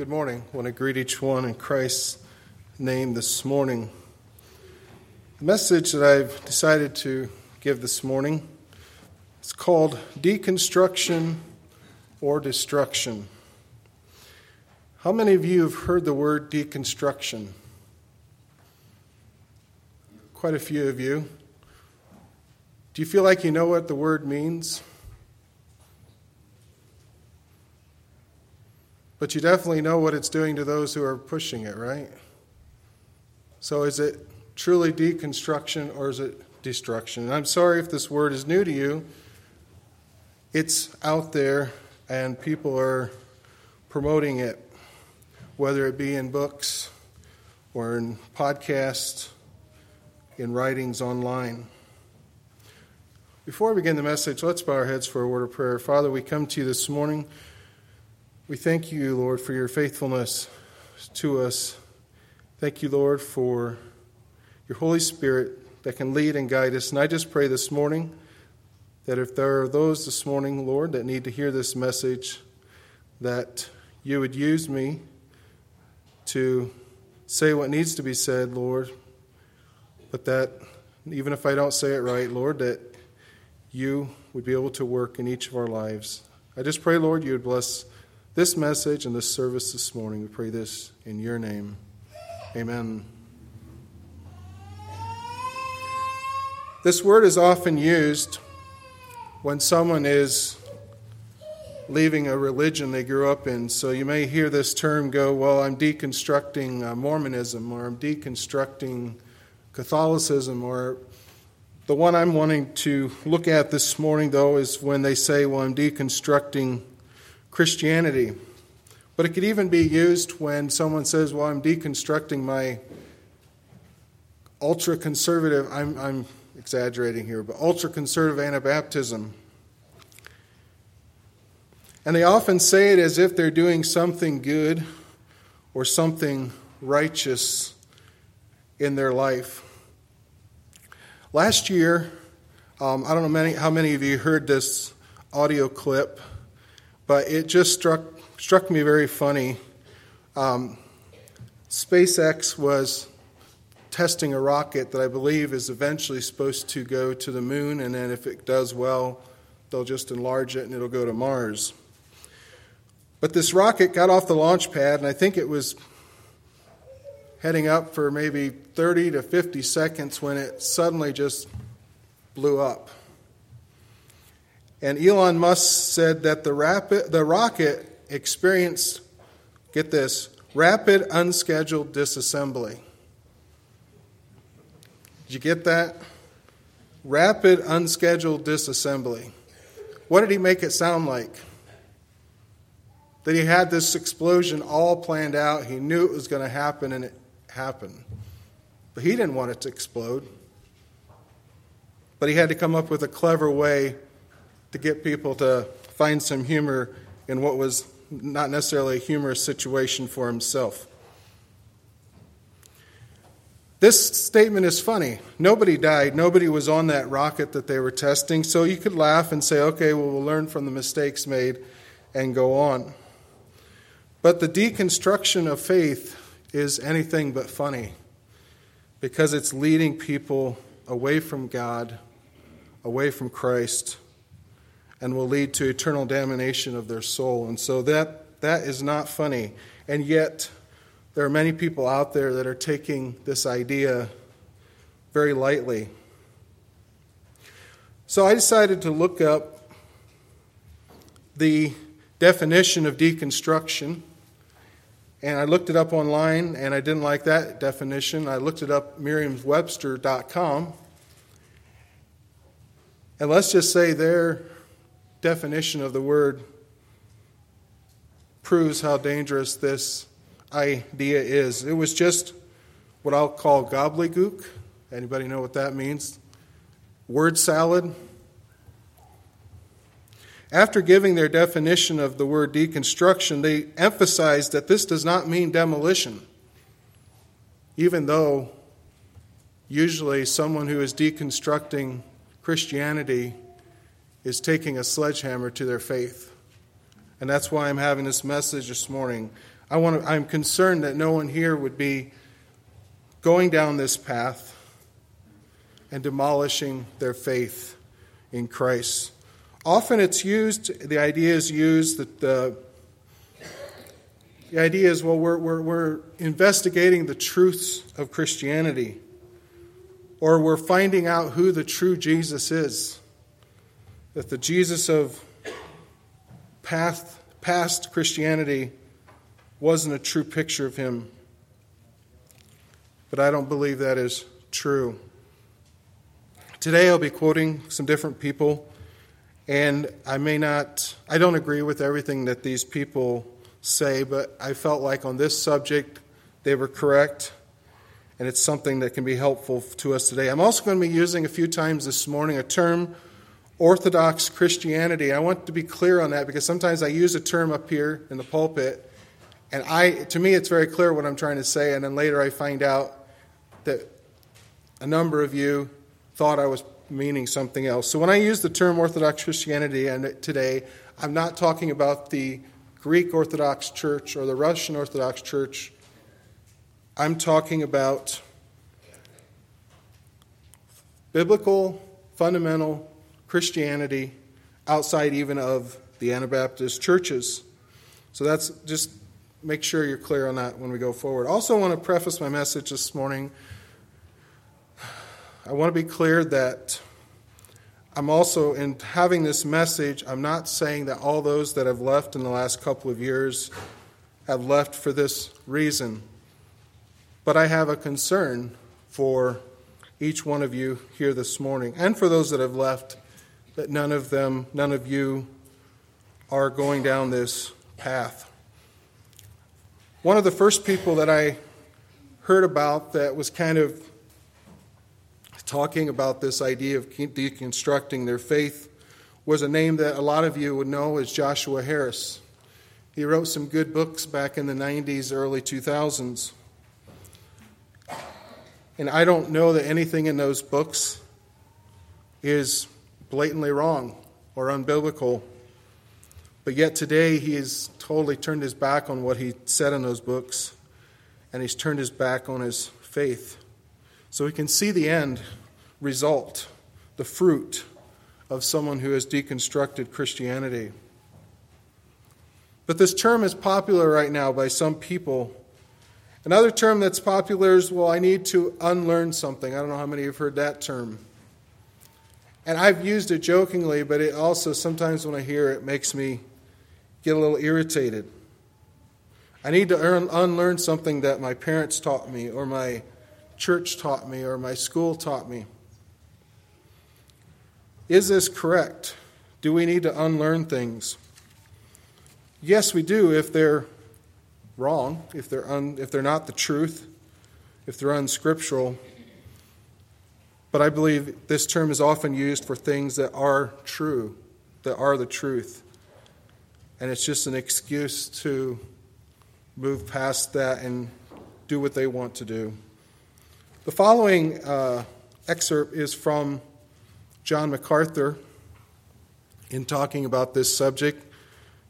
Good morning. I want to greet each one in Christ's name this morning. The message that I've decided to give this morning is called Deconstruction or Destruction. How many of you have heard the word deconstruction? Quite a few of you. Do you feel like you know what the word means? But you definitely know what it's doing to those who are pushing it, right? So is it truly deconstruction or is it destruction? And I'm sorry if this word is new to you. It's out there and people are promoting it, whether it be in books or in podcasts, in writings online. Before we begin the message, let's bow our heads for a word of prayer. Father, we come to you this morning. We thank you, Lord, for your faithfulness to us. Thank you, Lord, for your Holy Spirit that can lead and guide us. And I just pray this morning that if there are those this morning, Lord, that need to hear this message, that you would use me to say what needs to be said, Lord, but that even if I don't say it right, Lord, that you would be able to work in each of our lives. I just pray, Lord, you would bless this message and this service this morning. We pray this in your name. Amen. This word is often used when someone is leaving a religion they grew up in. So you may hear this term go, Well, I'm deconstructing uh, Mormonism, or I'm deconstructing Catholicism, or the one I'm wanting to look at this morning, though, is when they say, Well, I'm deconstructing Christianity. But it could even be used when someone says, Well, I'm deconstructing my ultra conservative, I'm, I'm exaggerating here, but ultra conservative Anabaptism. And they often say it as if they're doing something good or something righteous in their life. Last year, um, I don't know many, how many of you heard this audio clip but it just struck struck me very funny. Um, SpaceX was testing a rocket that I believe is eventually supposed to go to the moon, and then if it does well, they'll just enlarge it and it'll go to Mars. But this rocket got off the launch pad, and I think it was heading up for maybe 30 to 50 seconds when it suddenly just blew up. And Elon Musk said that the, rapid, the rocket experienced, get this, rapid unscheduled disassembly. Did you get that? Rapid unscheduled disassembly. What did he make it sound like? That he had this explosion all planned out, he knew it was going to happen, and it happened. But he didn't want it to explode. But he had to come up with a clever way to get people to find some humor in what was not necessarily a humorous situation for himself. This statement is funny. Nobody died. Nobody was on that rocket that they were testing. So you could laugh and say, okay, well, we'll learn from the mistakes made and go on. But the deconstruction of faith is anything but funny because it's leading people away from God, away from Christ, and will lead to eternal damnation of their soul. And so that, that is not funny. And yet, there are many people out there that are taking this idea very lightly. So I decided to look up the definition of deconstruction. And I looked it up online, and I didn't like that definition. I looked it up merriam-webster.com. And let's just say there definition of the word proves how dangerous this idea is. It was just what I'll call gobbledygook. Anybody know what that means? Word salad. After giving their definition of the word deconstruction, they emphasized that this does not mean demolition, even though usually someone who is deconstructing Christianity is taking a sledgehammer to their faith. And that's why I'm having this message this morning. I want to, I'm concerned that no one here would be going down this path and demolishing their faith in Christ. Often it's used, the idea is used that the, the idea is well, we're, we're, we're investigating the truths of Christianity, or we're finding out who the true Jesus is. That the Jesus of past, past Christianity wasn't a true picture of him. But I don't believe that is true. Today I'll be quoting some different people, and I may not, I don't agree with everything that these people say, but I felt like on this subject they were correct, and it's something that can be helpful to us today. I'm also going to be using a few times this morning a term Orthodox Christianity. I want to be clear on that because sometimes I use a term up here in the pulpit, and I, to me, it's very clear what I'm trying to say, and then later I find out that a number of you thought I was meaning something else. So when I use the term Orthodox Christianity and today, I'm not talking about the Greek Orthodox Church or the Russian Orthodox Church. I'm talking about biblical, fundamental Christianity outside even of the Anabaptist churches. So that's just make sure you're clear on that when we go forward. Also, I want to preface my message this morning. I want to be clear that I'm also, in having this message, I'm not saying that all those that have left in the last couple of years have left for this reason. But I have a concern for each one of you here this morning and for those that have left that none of them, none of you are going down this path. One of the first people that I heard about that was kind of talking about this idea of deconstructing their faith was a name that a lot of you would know as Joshua Harris. He wrote some good books back in the 90s, early 2000s. And I don't know that anything in those books is blatantly wrong or unbiblical. But yet today he has totally turned his back on what he said in those books, and he's turned his back on his faith. So we can see the end result, the fruit of someone who has deconstructed Christianity. But this term is popular right now by some people. Another term that's popular is, well, I need to unlearn something. I don't know how many have heard that term. And I've used it jokingly, but it also sometimes when I hear it makes me get a little irritated. I need to earn, unlearn something that my parents taught me, or my church taught me, or my school taught me. Is this correct? Do we need to unlearn things? Yes, we do if they're wrong, if they're, un, if they're not the truth, if they're unscriptural. But I believe this term is often used for things that are true, that are the truth. And it's just an excuse to move past that and do what they want to do. The following uh, excerpt is from John MacArthur in talking about this subject.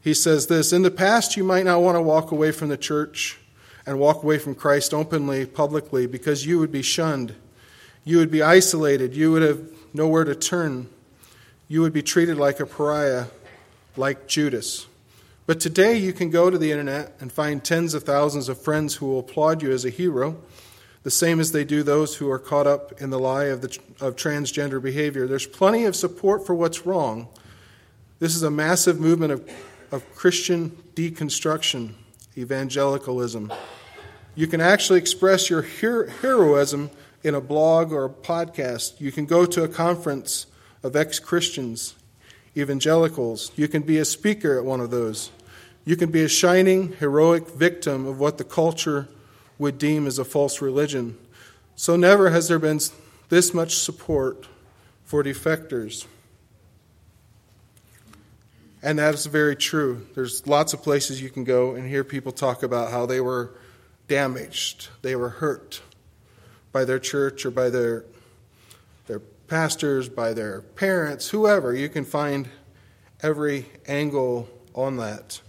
He says this In the past, you might not want to walk away from the church and walk away from Christ openly, publicly, because you would be shunned. You would be isolated. You would have nowhere to turn. You would be treated like a pariah, like Judas. But today you can go to the internet and find tens of thousands of friends who will applaud you as a hero, the same as they do those who are caught up in the lie of, the, of transgender behavior. There's plenty of support for what's wrong. This is a massive movement of, of Christian deconstruction, evangelicalism. You can actually express your hero- heroism in a blog or a podcast. You can go to a conference of ex Christians, evangelicals. You can be a speaker at one of those. You can be a shining, heroic victim of what the culture would deem as a false religion. So, never has there been this much support for defectors. And that is very true. There's lots of places you can go and hear people talk about how they were damaged, they were hurt, by their church or by their, their pastors, by their parents, whoever. You can find every angle on that.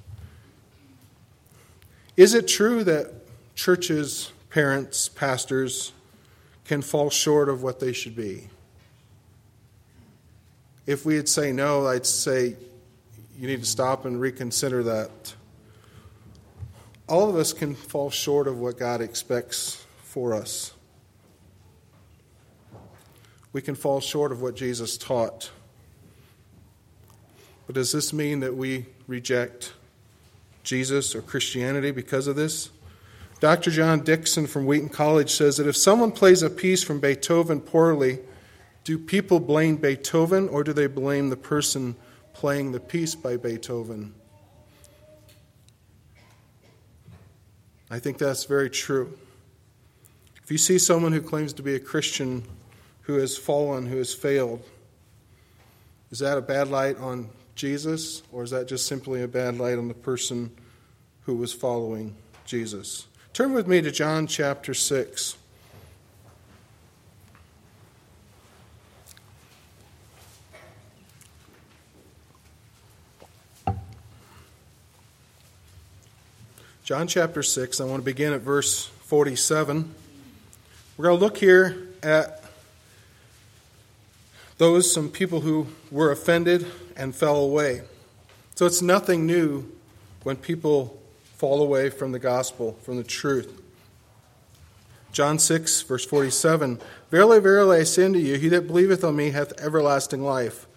Is it true that churches, parents, pastors can fall short of what they should be? If we'd say no, I'd say you need to stop and reconsider that. All of us can fall short of what God expects for us. We can fall short of what Jesus taught. But does this mean that we reject Jesus or Christianity because of this? Dr. John Dickson from Wheaton College says that if someone plays a piece from Beethoven poorly, do people blame Beethoven or do they blame the person playing the piece by Beethoven? I think that's very true. If you see someone who claims to be a Christian who has fallen, who has failed, is that a bad light on Jesus, or is that just simply a bad light on the person who was following Jesus? Turn with me to John chapter 6. John chapter 6, I want to begin at verse 47. We're going to look here at those, some people who were offended and fell away. So it's nothing new when people fall away from the gospel, from the truth. John 6, verse 47 Verily, verily, I say unto you, he that believeth on me hath everlasting life.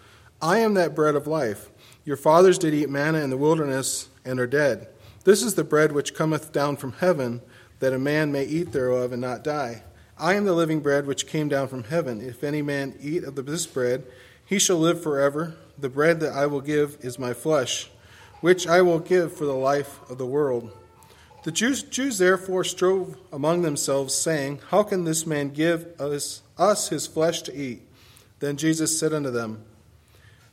I am that bread of life. Your fathers did eat manna in the wilderness and are dead. This is the bread which cometh down from heaven, that a man may eat thereof and not die. I am the living bread which came down from heaven. If any man eat of this bread, he shall live forever. The bread that I will give is my flesh, which I will give for the life of the world. The Jews, Jews therefore strove among themselves, saying, How can this man give us, us his flesh to eat? Then Jesus said unto them,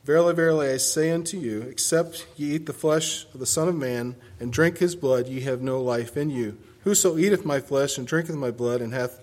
Verily, verily, I say unto you, except ye eat the flesh of the Son of Man, and drink his blood, ye have no life in you. Whoso eateth my flesh and drinketh my blood, and hath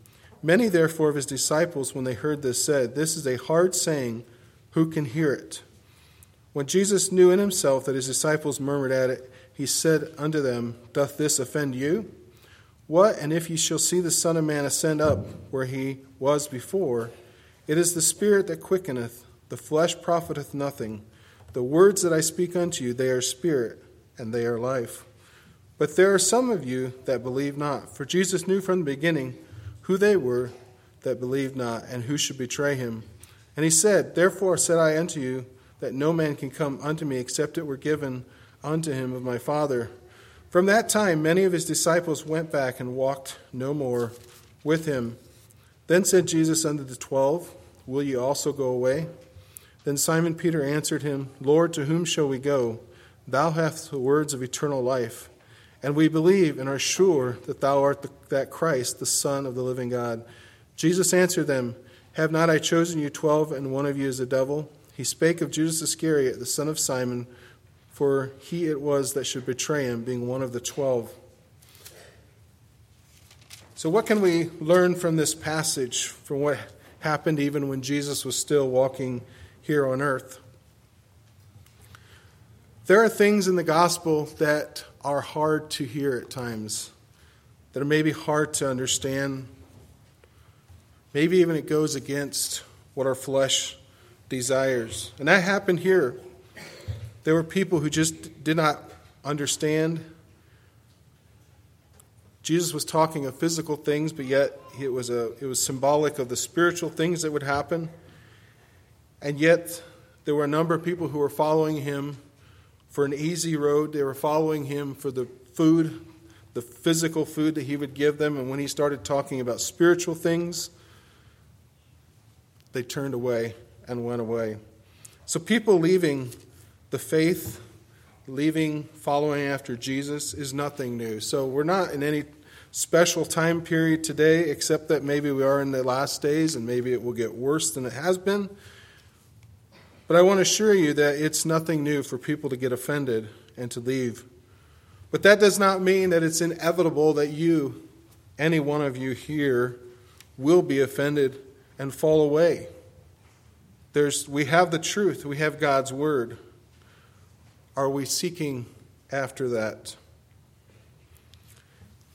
Many therefore of his disciples, when they heard this, said, This is a hard saying, who can hear it? When Jesus knew in himself that his disciples murmured at it, he said unto them, Doth this offend you? What, and if ye shall see the Son of Man ascend up where he was before? It is the Spirit that quickeneth the flesh profiteth nothing. The words that I speak unto you, they are spirit, and they are life. But there are some of you that believe not. For Jesus knew from the beginning who they were that believed not, and who should betray him. And he said, Therefore said I unto you, that no man can come unto me except it were given unto him of my Father. From that time, many of his disciples went back and walked no more with him. Then said Jesus unto the twelve, Will ye also go away? Then Simon Peter answered him, Lord, to whom shall we go? Thou hast the words of eternal life. And we believe and are sure that thou art the, that Christ, the Son of the living God. Jesus answered them, Have not I chosen you twelve, and one of you is a devil? He spake of Judas Iscariot, the son of Simon, for he it was that should betray him, being one of the twelve. So, what can we learn from this passage, from what happened even when Jesus was still walking? here on earth. There are things in the gospel that are hard to hear at times, that are maybe hard to understand. Maybe even it goes against what our flesh desires. And that happened here. There were people who just did not understand. Jesus was talking of physical things, but yet it was, a, it was symbolic of the spiritual things that would happen. And yet, there were a number of people who were following him for an easy road. They were following him for the food, the physical food that he would give them. And when he started talking about spiritual things, they turned away and went away. So, people leaving the faith, leaving, following after Jesus is nothing new. So we're not in any special time period today, except that maybe we are in the last days and maybe it will get worse than it has been. But I want to assure you that it's nothing new for people to get offended and to leave. But that does not mean that it's inevitable that you, any one of you here, will be offended and fall away. There's, we have the truth, we have God's word. Are we seeking after that?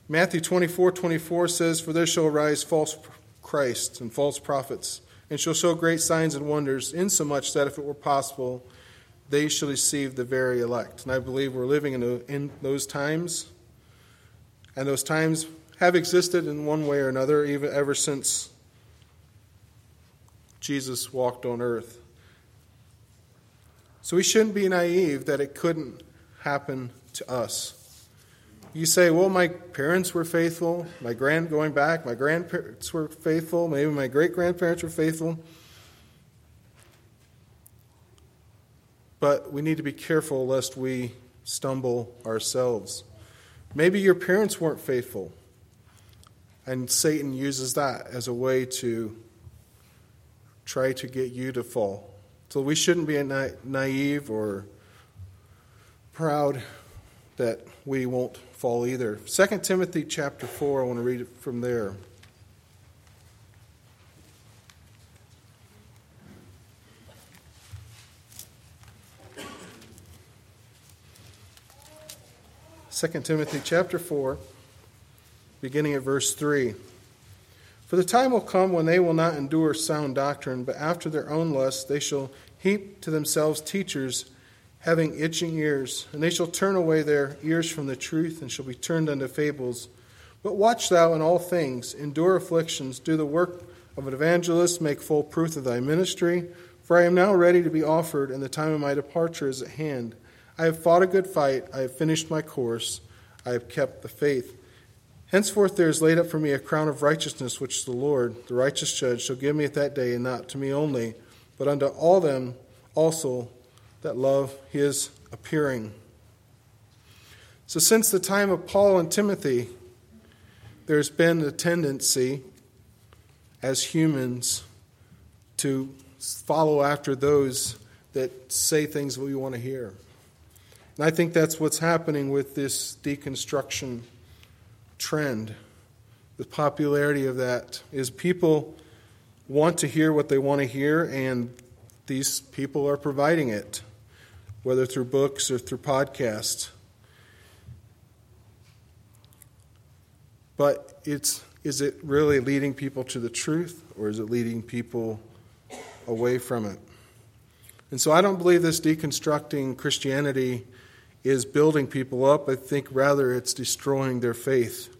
Matthew 24 24 says, For there shall arise false Christs and false prophets, and shall show great signs and wonders, insomuch that if it were possible, they shall deceive the very elect. And I believe we're living in, a, in those times, and those times have existed in one way or another, even ever since Jesus walked on earth. So we shouldn't be naive that it couldn't happen to us. You say, well, my parents were faithful, my grand going back, my grandparents were faithful, maybe my great grandparents were faithful. But we need to be careful lest we stumble ourselves. Maybe your parents weren't faithful, and Satan uses that as a way to try to get you to fall. So we shouldn't be na- naive or proud that we won't fall either. 2 Timothy chapter 4, I want to read it from there. Second Timothy chapter 4, beginning at verse 3. For the time will come when they will not endure sound doctrine, but after their own lusts they shall heap to themselves teachers having itching ears, and they shall turn away their ears from the truth and shall be turned unto fables. But watch thou in all things, endure afflictions, do the work of an evangelist, make full proof of thy ministry. For I am now ready to be offered, and the time of my departure is at hand. I have fought a good fight, I have finished my course, I have kept the faith. Henceforth there is laid up for me a crown of righteousness, which the Lord, the righteous judge, shall give me at that day, and not to me only, but unto all them also that love his appearing. So, since the time of Paul and Timothy, there's been a tendency as humans to follow after those that say things we want to hear. And I think that's what's happening with this deconstruction trend. The popularity of that is people want to hear what they want to hear, and these people are providing it, whether through books or through podcasts. But it's is it really leading people to the truth or is it leading people away from it? And so I don't believe this deconstructing Christianity is building people up. I think rather it's destroying their faith.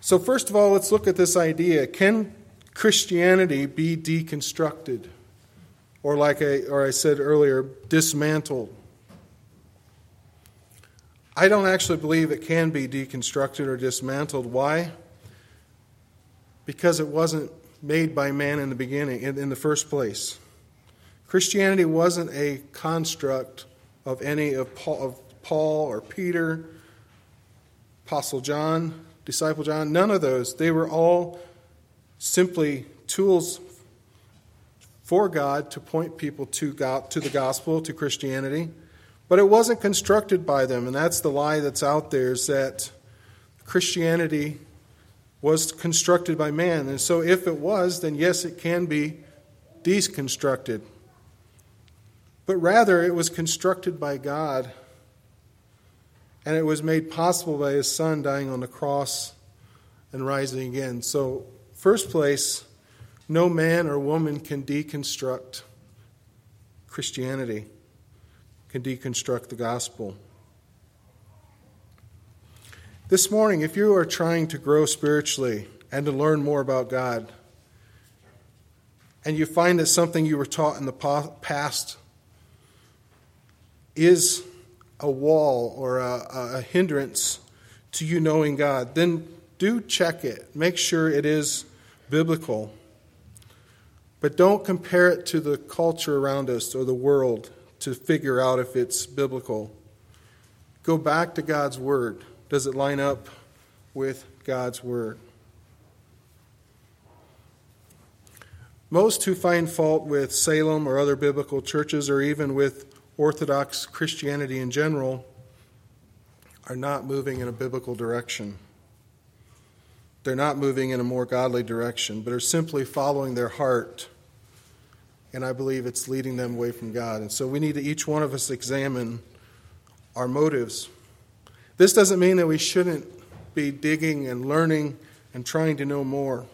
So, first of all, let's look at this idea. Can Christianity be deconstructed? Or, like I, or I said earlier, dismantled? I don't actually believe it can be deconstructed or dismantled. Why? Because it wasn't made by man in the beginning, in, in the first place. Christianity wasn't a construct of any of Paul, of Paul or Peter, Apostle John, disciple John, none of those. They were all simply tools for God to point people to God, to the gospel, to Christianity. But it wasn't constructed by them, and that's the lie that's out there is that Christianity was constructed by man. And so if it was, then yes, it can be deconstructed. But rather, it was constructed by God, and it was made possible by His Son dying on the cross and rising again. So, first place, no man or woman can deconstruct Christianity, can deconstruct the gospel. This morning, if you are trying to grow spiritually and to learn more about God, and you find that something you were taught in the past is a wall or a, a hindrance to you knowing God, then do check it. Make sure it is biblical. But don't compare it to the culture around us or the world to figure out if it's biblical. Go back to God's Word. Does it line up with God's Word? Most who find fault with Salem or other biblical churches, or even with Orthodox Christianity in general, are not moving in a biblical direction. They're not moving in a more godly direction, but are simply following their heart. And I believe it's leading them away from God. And so we need to each one of us examine our motives. This doesn't mean that we shouldn't be digging and learning and trying to know more.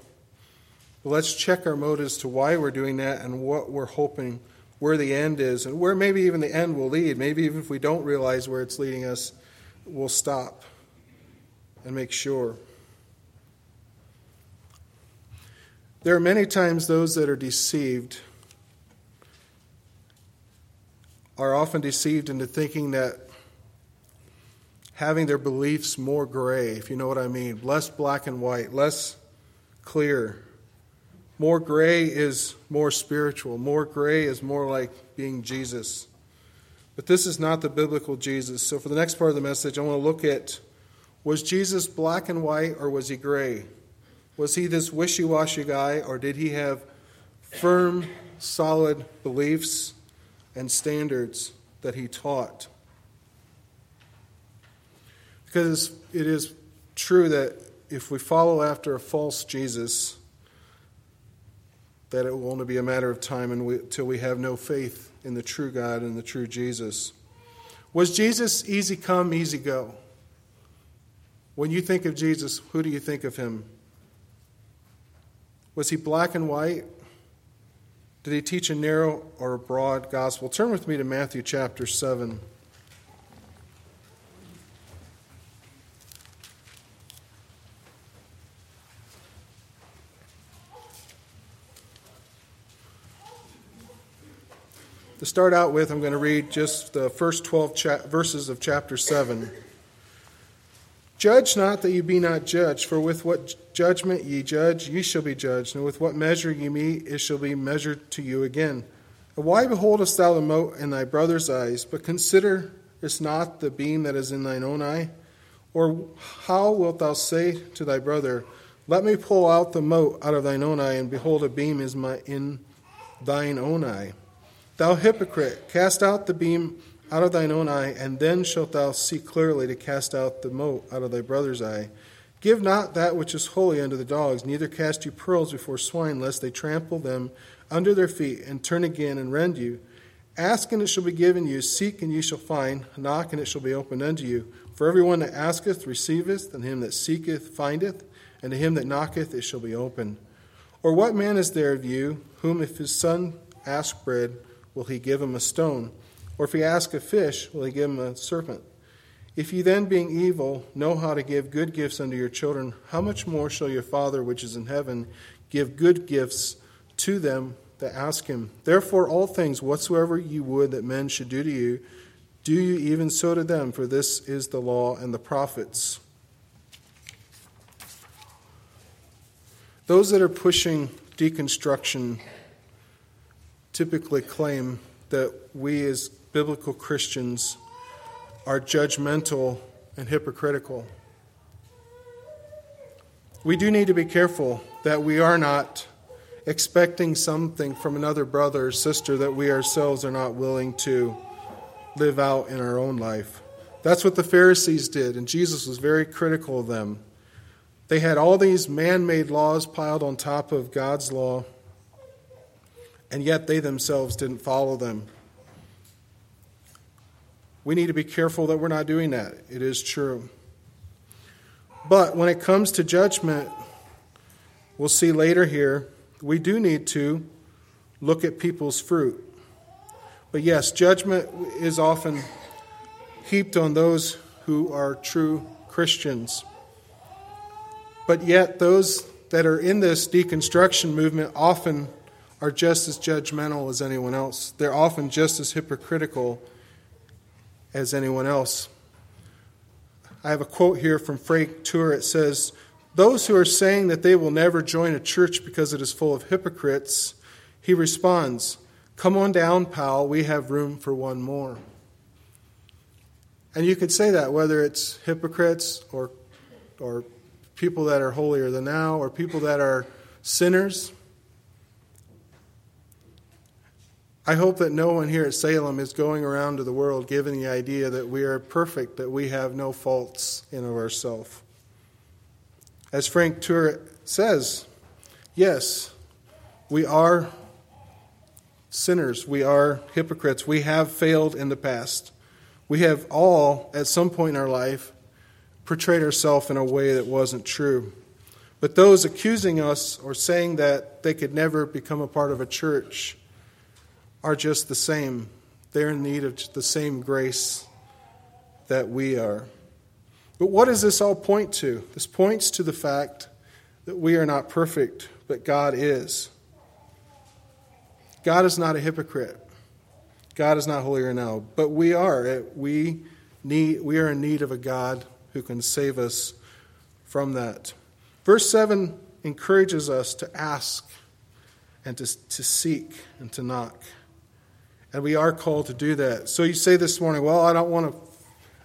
But let's check our motives to why we're doing that and what we're hoping, where the end is, and where maybe even the end will lead. Maybe even if we don't realize where it's leading us, we'll stop and make sure. There are many times those that are deceived are often deceived into thinking that having their beliefs more gray, if you know what I mean, less black and white, less clear. More gray is more spiritual. More gray is more like being Jesus. But this is not the biblical Jesus. So, for the next part of the message, I want to look at was Jesus black and white or was he gray? Was he this wishy washy guy, or did he have firm, solid beliefs and standards that he taught? Because it is true that if we follow after a false Jesus, that it will only be a matter of time until we have no faith in the true God and the true Jesus. Was Jesus easy come, easy go? When you think of Jesus, who do you think of him? Was he black and white? Did he teach a narrow or a broad gospel? Turn with me to Matthew chapter 7. To start out with, I'm going to read just the first 12 cha- verses of chapter 7. Judge not that ye be not judged, for with what judgment ye judge, ye shall be judged, and with what measure ye mete, it shall be measured to you again. And why beholdest thou the mote in thy brother's eyes, but considerest not the beam that is in thine own eye? Or how wilt thou say to thy brother, Let me pull out the mote out of thine own eye, and behold, a beam is my, in thine own eye? Thou hypocrite, cast out the beam out of thine own eye, and then shalt thou see clearly to cast out the mote out of thy brother's eye. Give not that which is holy unto the dogs, neither cast you pearls before swine, lest they trample them under their feet, and turn again and rend you. Ask, and it shall be given you. Seek, and ye shall find. Knock, and it shall be opened unto you. For everyone that asketh receiveth, and him that seeketh findeth, and to him that knocketh it shall be opened. Or what man is there of you, whom if his son ask bread, will he give him a stone? Or if he ask a fish, will he give him a serpent? If ye then, being evil, know how to give good gifts unto your children, how much more shall your Father which is in heaven give good gifts to them that ask him? Therefore, all things whatsoever ye would that men should do to you, do you even so to them, for this is the law and the prophets. Those that are pushing deconstruction typically claim that we as biblical Christians are judgmental and hypocritical. We do need to be careful that we are not expecting something from another brother or sister that we ourselves are not willing to live out in our own life. That's what the Pharisees did, and Jesus was very critical of them. They had all these man made laws piled on top of God's law, and yet they themselves didn't follow them. We need to be careful that we're not doing that. It is true. But when it comes to judgment, we'll see later here, we do need to look at people's fruit. But yes, judgment is often heaped on those who are true Christians. But yet, those that are in this deconstruction movement often are just as judgmental as anyone else. They're often just as hypocritical as anyone else. I have a quote here from Frank Turek. It says, Those who are saying that they will never join a church because it is full of hypocrites, he responds, Come on down, pal. We have room for one more. And you could say that whether it's hypocrites or, or people that are holier than thou or people that are sinners. I hope that no one here at Salem is going around to the world giving the idea that we are perfect, that we have no faults in of ourselves. As Frank Turek says, yes, we are sinners, we are hypocrites, we have failed in the past. We have all, at some point in our life, portrayed ourselves in a way that wasn't true. But those accusing us or saying that they could never become a part of a church are just the same. They're in need of the same grace that we are. But what does this all point to? This points to the fact that we are not perfect, but God is. God is not a hypocrite. God is not holier now, but we are. We need we are in need of a God who can save us from that. Verse 7 encourages us to ask and to, to seek and to knock. And we are called to do that. So you say this morning, well, I don't want to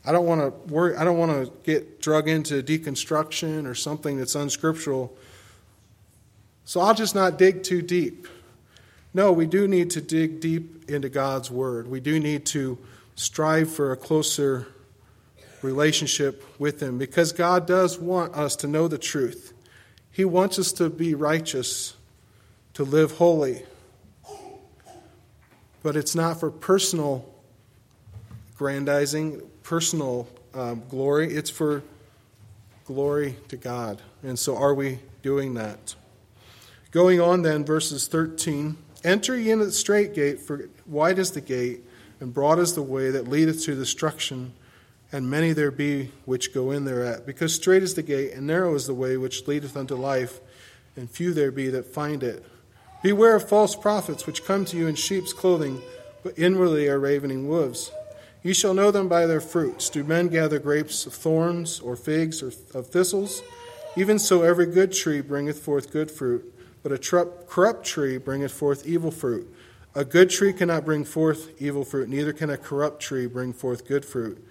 I don't want to worry I don't want to get drug into deconstruction or something that's unscriptural. So I'll just not dig too deep. No, we do need to dig deep into God's word. We do need to strive for a closer relationship with him because God does want us to know the truth. He wants us to be righteous, to live holy but it's not for personal grandizing, personal um, glory. It's for glory to God. And so, are we doing that? Going on then, verses 13 Enter ye in at the strait gate, for wide is the gate, and broad is the way that leadeth to destruction, and many there be which go in thereat. Because strait is the gate, and narrow is the way which leadeth unto life, and few there be that find it. Beware of false prophets which come to you in sheep's clothing, but inwardly are ravening wolves. You shall know them by their fruits. Do men gather grapes of thorns, or figs or of thistles? Even so, every good tree bringeth forth good fruit, but a corrupt tree bringeth forth evil fruit. A good tree cannot bring forth evil fruit, neither can a corrupt tree bring forth good fruit.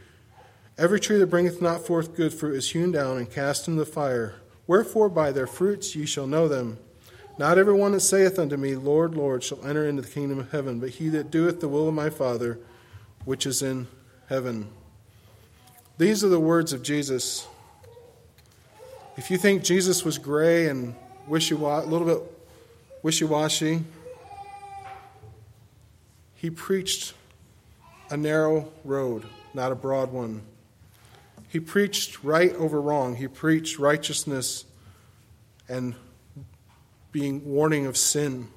Every tree that bringeth not forth good fruit is hewn down and cast into the fire. Wherefore, by their fruits ye shall know them. Not every one that saith unto me, Lord, Lord, shall enter into the kingdom of heaven, but he that doeth the will of my Father, which is in heaven. These are the words of Jesus. If you think Jesus was gray and wishy-washy, a little bit wishy-washy, he preached a narrow road, not a broad one. He preached right over wrong. He preached righteousness and being warning of sin.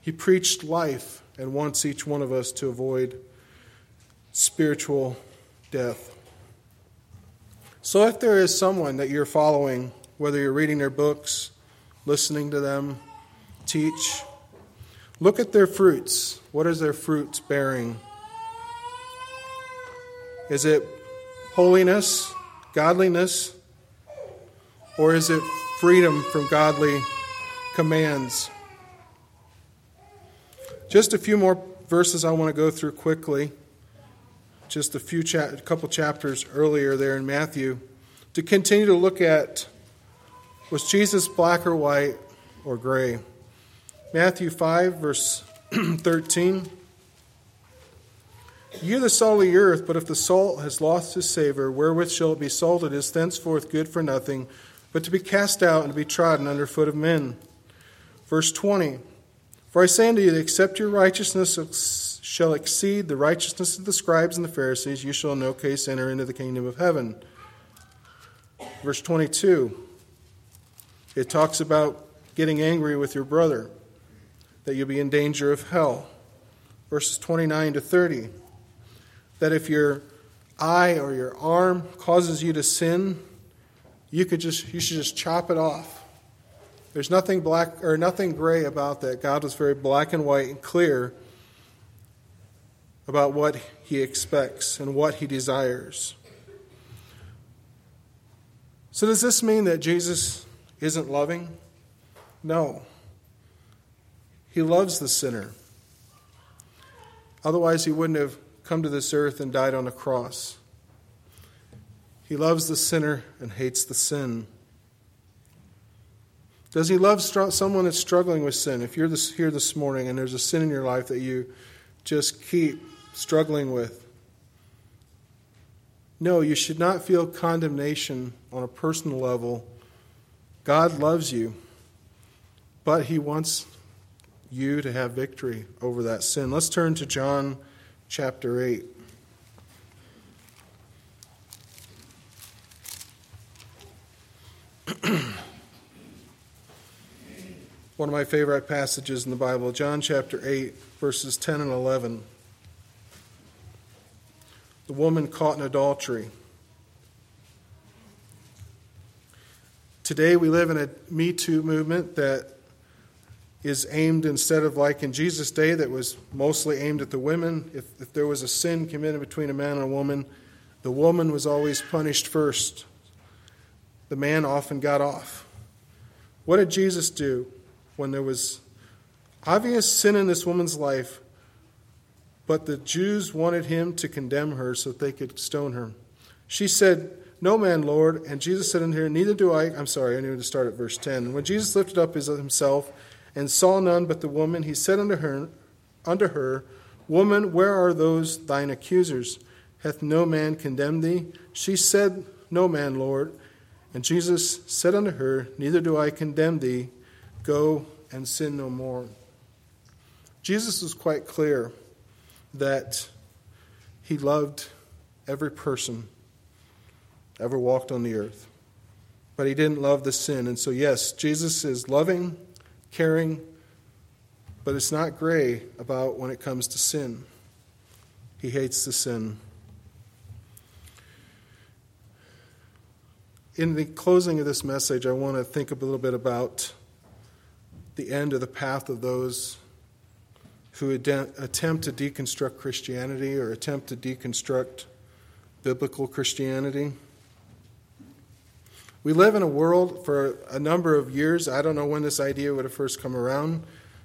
He preached life and wants each one of us to avoid spiritual death. So, if there is someone that you're following, whether you're reading their books, listening to them teach, look at their fruits. What is their fruits bearing? Is it holiness, godliness, or is it freedom from godly commands. Just a few more verses I want to go through quickly. Just a few cha- couple chapters earlier there in Matthew to continue to look at was Jesus black or white or gray? Matthew 5 verse 13 Ye are the salt of the earth, but if the salt has lost its savor, wherewith shall it be salted, is thenceforth good for nothing, but to be cast out and to be trodden under foot of men. Verse 20 For I say unto you except your righteousness shall exceed the righteousness of the scribes and the Pharisees, you shall in no case enter into the kingdom of heaven. Verse 22 it talks about getting angry with your brother, that you'll be in danger of hell. Verses 29 to 30 that if your eye or your arm causes you to sin, you could just you should just chop it off there's nothing black or nothing gray about that. God was very black and white and clear about what he expects and what he desires. So, does this mean that Jesus isn't loving? No. He loves the sinner. Otherwise, he wouldn't have come to this earth and died on a cross. He loves the sinner and hates the sin. Does he love someone that's struggling with sin? If you're this, here this morning and there's a sin in your life that you just keep struggling with, no, you should not feel condemnation on a personal level. God loves you, but he wants you to have victory over that sin. Let's turn to John chapter 8. One of my favorite passages in the Bible, John chapter 8, verses 10 and 11. The woman caught in adultery. Today we live in a Me Too movement that is aimed instead of like in Jesus' day that was mostly aimed at the women. If, if there was a sin committed between a man and a woman, the woman was always punished first. The man often got off. What did Jesus do when there was obvious sin in this woman's life, but the Jews wanted him to condemn her so they could stone her? She said, No man, Lord. And Jesus said unto her, Neither do I. I'm sorry, I need to start at verse 10. When Jesus lifted up his, himself, and saw none but the woman, he said unto her, unto her, Woman, where are those thine accusers? Hath no man condemned thee? She said, No man, Lord. And Jesus said unto her, Neither do I condemn thee. Go and sin no more. Jesus was quite clear that he loved every person ever walked on the earth. But he didn't love the sin. And so, yes, Jesus is loving caring, but it's not gray about when it comes to sin. He hates the sin. In the closing of this message, I want to think a little bit about the end of the path of those who attempt to deconstruct Christianity or attempt to deconstruct biblical Christianity. We live in a world for a number of years. I don't know when this idea would have first come around.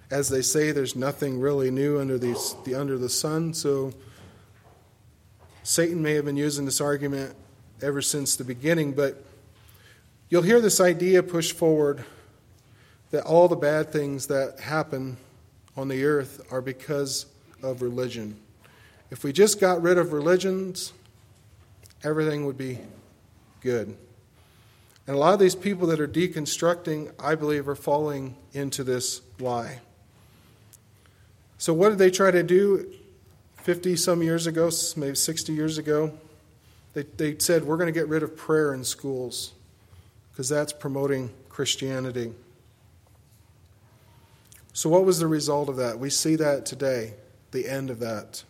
As they say, there's nothing really new under the, the under the sun. So Satan may have been using this argument ever since the beginning, but you'll hear this idea pushed forward that all the bad things that happen on the earth are because of religion. If we just got rid of religions, everything would be good. And a lot of these people that are deconstructing, I believe, are falling into this lie. So, what did they try to do 50 some years ago, maybe 60 years ago? They, they said, We're going to get rid of prayer in schools because that's promoting Christianity. So, what was the result of that? We see that today, the end of that.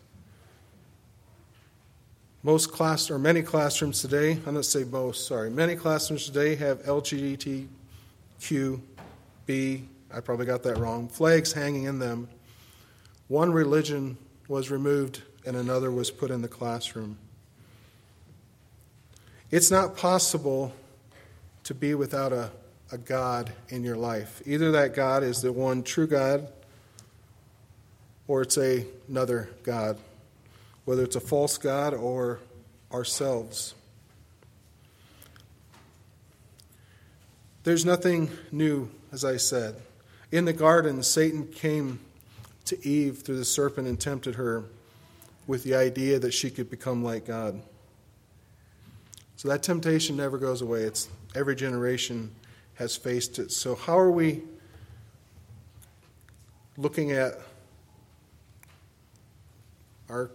Most class or many classrooms today, I'm going to say most, sorry, many classrooms today have LGBTQ, B, I probably got that wrong, flags hanging in them. One religion was removed and another was put in the classroom. It's not possible to be without a, a God in your life. Either that God is the one true God or it's a, another God whether it's a false God or ourselves. There's nothing new, as I said. In the garden, Satan came to Eve through the serpent and tempted her with the idea that she could become like God. So that temptation never goes away. It's every generation has faced it. So how are we looking at our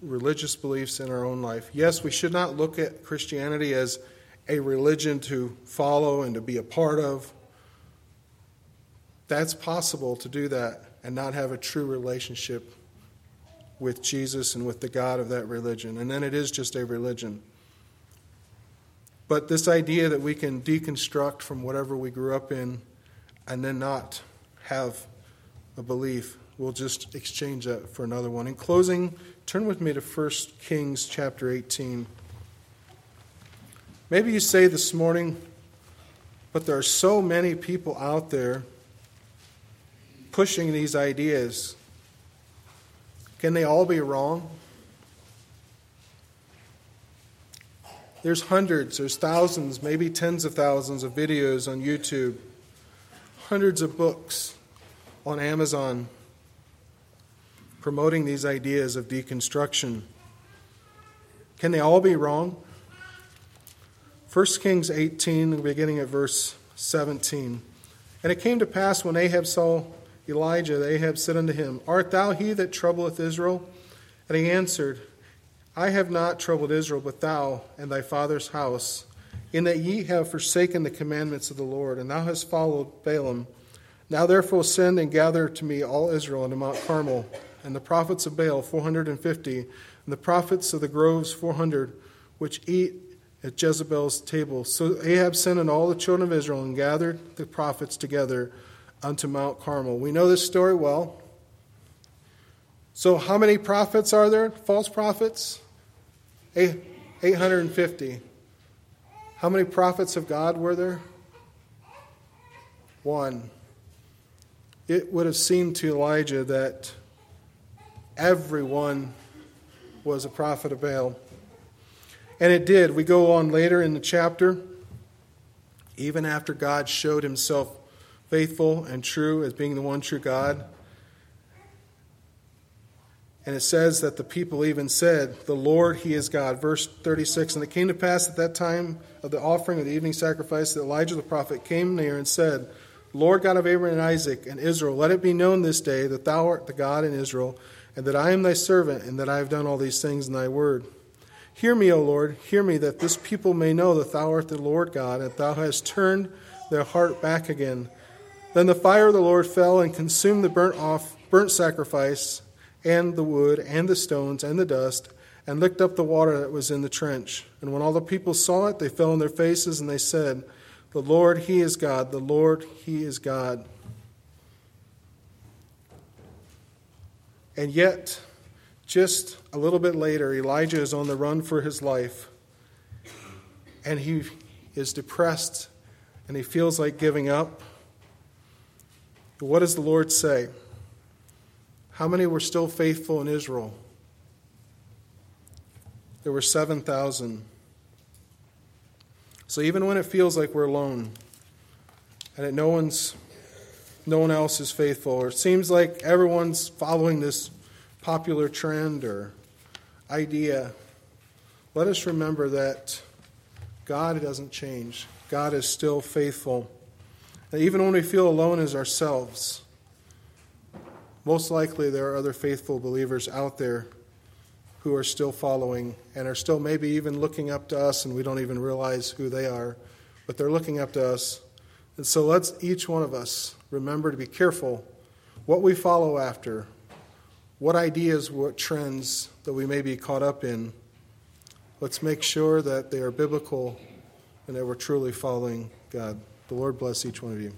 religious beliefs in our own life. Yes, we should not look at Christianity as a religion to follow and to be a part of. That's possible to do that and not have a true relationship with Jesus and with the God of that religion. And then it is just a religion. But this idea that we can deconstruct from whatever we grew up in and then not have a belief We'll just exchange that for another one. In closing, turn with me to 1 Kings chapter 18. Maybe you say this morning, but there are so many people out there pushing these ideas. Can they all be wrong? There's hundreds, there's thousands, maybe tens of thousands of videos on YouTube, hundreds of books on Amazon promoting these ideas of deconstruction. Can they all be wrong? 1 Kings 18, beginning at verse 17. And it came to pass when Ahab saw Elijah, that Ahab said unto him, Art thou he that troubleth Israel? And he answered, I have not troubled Israel, but thou and thy father's house, in that ye have forsaken the commandments of the Lord, and thou hast followed Baalim. Now therefore send and gather to me all Israel unto Mount Carmel, and the prophets of Baal four hundred and fifty, and the prophets of the groves four hundred, which eat at Jezebel's table. So Ahab sent unto all the children of Israel and gathered the prophets together unto Mount Carmel. We know this story well. So, how many prophets are there? False prophets? 850. How many prophets of God were there? One. It would have seemed to Elijah that everyone was a prophet of Baal. And it did. We go on later in the chapter. Even after God showed himself faithful and true as being the one true God, and it says that the people even said, The Lord, He is God. Verse 36 And it came to pass at that time of the offering of the evening sacrifice that Elijah the prophet came near and said, Lord God of Abraham and Isaac and Israel, let it be known this day that thou art the God in Israel, and that I am thy servant, and that I have done all these things in thy word. Hear me, O Lord, hear me, that this people may know that thou art the Lord God, and that thou hast turned their heart back again. Then the fire of the Lord fell and consumed the burnt off burnt sacrifice and the wood and the stones and the dust, and licked up the water that was in the trench. And when all the people saw it, they fell on their faces, and they said, The Lord, He is God, the Lord, He is God. And yet, just a little bit later, Elijah is on the run for his life, and he is depressed, and he feels like giving up. But what does the Lord say? How many were still faithful in Israel? There were 7,000. So even when it feels like we're alone and that no one's no one else is faithful or it seems like everyone's following this popular trend or idea, let us remember that God doesn't change. God is still faithful. And even when we feel alone as ourselves, most likely there are other faithful believers out there who are still following and are still maybe even looking up to us and we don't even realize who they are, but they're looking up to us. And so let's each one of us remember to be careful what we follow after, what ideas, what trends that we may be caught up in. Let's make sure that they are biblical and that we're truly following God. The Lord bless each one of you.